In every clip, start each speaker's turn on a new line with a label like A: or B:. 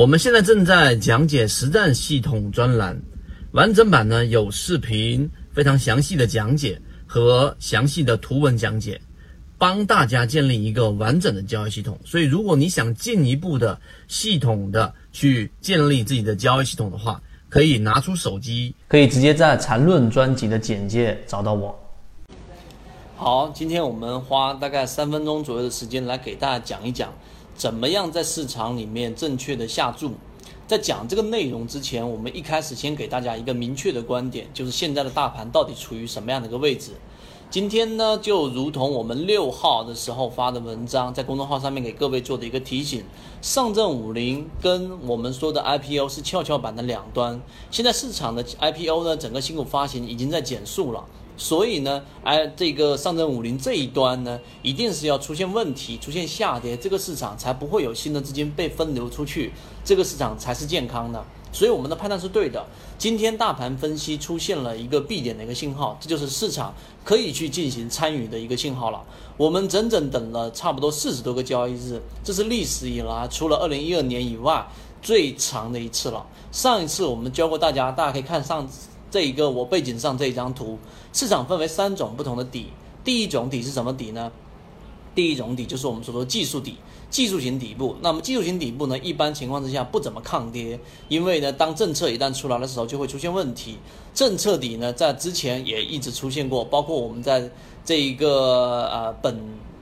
A: 我们现在正在讲解实战系统专栏，完整版呢有视频，非常详细的讲解和详细的图文讲解，帮大家建立一个完整的交易系统。所以，如果你想进一步的系统的去建立自己的交易系统的话，可以拿出手机，
B: 可以直接在缠论专辑的简介找到我。
C: 好，今天我们花大概三分钟左右的时间来给大家讲一讲。怎么样在市场里面正确的下注？在讲这个内容之前，我们一开始先给大家一个明确的观点，就是现在的大盘到底处于什么样的一个位置？今天呢，就如同我们六号的时候发的文章，在公众号上面给各位做的一个提醒，上证五零跟我们说的 IPO 是跷跷板的两端，现在市场的 IPO 呢，整个新股发行已经在减速了。所以呢，哎，这个上证五零这一端呢，一定是要出现问题，出现下跌，这个市场才不会有新的资金被分流出去，这个市场才是健康的。所以我们的判断是对的。今天大盘分析出现了一个 B 点的一个信号，这就是市场可以去进行参与的一个信号了。我们整整等了差不多四十多个交易日，这是历史以来除了二零一二年以外最长的一次了。上一次我们教过大家，大家可以看上。这一个我背景上这一张图，市场分为三种不同的底。第一种底是什么底呢？第一种底就是我们所说技术底，技术型底部。那么技术型底部呢，一般情况之下不怎么抗跌，因为呢，当政策一旦出来的时候就会出现问题。政策底呢，在之前也一直出现过，包括我们在这一个呃本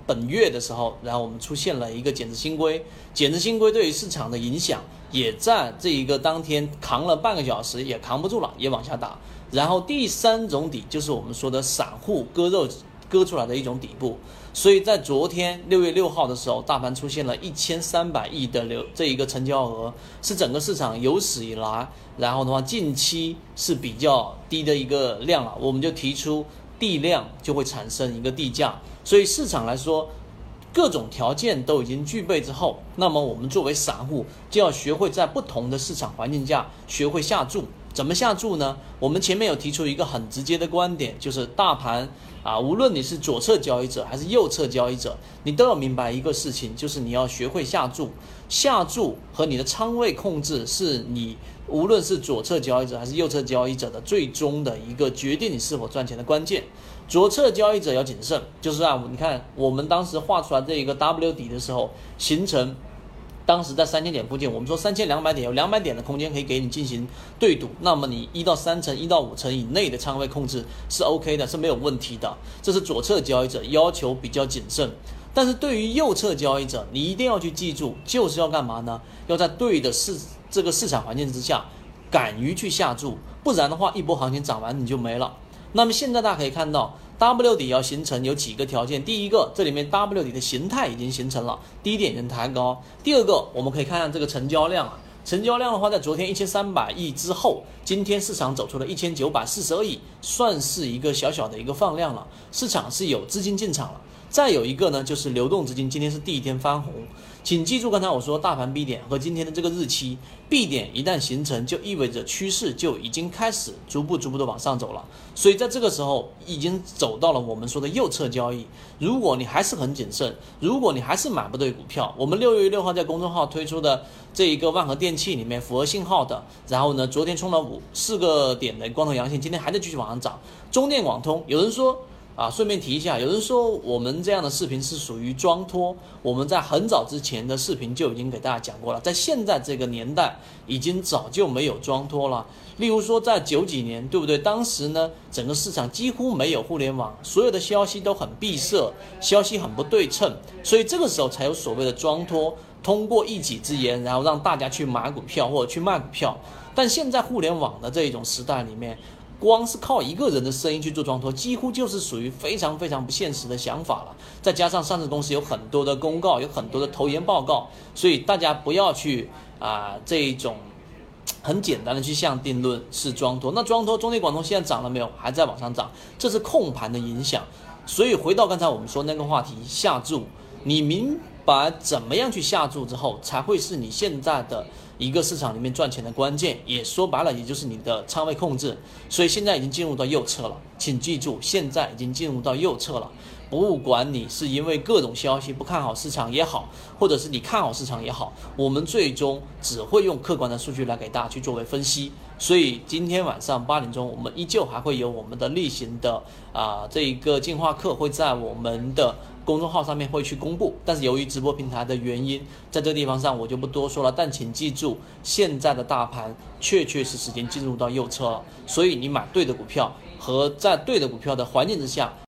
C: 本月的时候，然后我们出现了一个减值新规，减值新规对于市场的影响。也在这一个当天扛了半个小时，也扛不住了，也往下打。然后第三种底就是我们说的散户割肉割出来的一种底部。所以在昨天六月六号的时候，大盘出现了一千三百亿的流这一个成交额，是整个市场有史以来，然后的话近期是比较低的一个量了。我们就提出地量就会产生一个地价，所以市场来说。各种条件都已经具备之后，那么我们作为散户就要学会在不同的市场环境下学会下注。怎么下注呢？我们前面有提出一个很直接的观点，就是大盘啊，无论你是左侧交易者还是右侧交易者，你都要明白一个事情，就是你要学会下注。下注和你的仓位控制是你无论是左侧交易者还是右侧交易者的最终的一个决定你是否赚钱的关键。左侧交易者要谨慎，就是啊，你看我们当时画出来这一个 W 底的时候，形成当时在三千点附近，我们说三千两百点有两百点的空间可以给你进行对赌，那么你一到三成、一到五成以内的仓位控制是 OK 的，是没有问题的。这是左侧交易者要求比较谨慎，但是对于右侧交易者，你一定要去记住，就是要干嘛呢？要在对的市这个市场环境之下，敢于去下注，不然的话，一波行情涨完你就没了。那么现在大家可以看到，W 底要形成有几个条件。第一个，这里面 W 底的形态已经形成了，低点已经抬高。第二个，我们可以看看这个成交量啊，成交量的话，在昨天一千三百亿之后，今天市场走出了一千九百四十二亿，算是一个小小的一个放量了，市场是有资金进场了。再有一个呢，就是流动资金今天是第一天翻红，请记住刚才我说大盘 B 点和今天的这个日期，B 点一旦形成，就意味着趋势就已经开始逐步逐步的往上走了。所以在这个时候已经走到了我们说的右侧交易。如果你还是很谨慎，如果你还是买不对股票，我们六月六号在公众号推出的这一个万和电器里面符合信号的，然后呢，昨天冲了五四个点的光头阳线，今天还在继续往上涨。中电广通，有人说。啊，顺便提一下，有人说我们这样的视频是属于装托，我们在很早之前的视频就已经给大家讲过了，在现在这个年代，已经早就没有装托了。例如说，在九几年，对不对？当时呢，整个市场几乎没有互联网，所有的消息都很闭塞，消息很不对称，所以这个时候才有所谓的装托，通过一己之言，然后让大家去买股票或者去卖股票。但现在互联网的这一种时代里面，光是靠一个人的声音去做装托，几乎就是属于非常非常不现实的想法了。再加上上市公司有很多的公告，有很多的投研报告，所以大家不要去啊这种很简单的去下定论是装托。那装托，中电广通现在涨了没有？还在往上涨，这是控盘的影响。所以回到刚才我们说那个话题，下注，你明白怎么样去下注之后，才会是你现在的。一个市场里面赚钱的关键，也说白了，也就是你的仓位控制。所以现在已经进入到右侧了，请记住，现在已经进入到右侧了。不管你是因为各种消息不看好市场也好，或者是你看好市场也好，我们最终只会用客观的数据来给大家去作为分析。所以今天晚上八点钟，我们依旧还会有我们的例行的啊这一个进化课会在我们的公众号上面会去公布。但是由于直播平台的原因，在这个地方上我就不多说了。但请记住，现在的大盘确确实实已经进入到右侧了，所以你买对的股票和在对的股票的环境之下。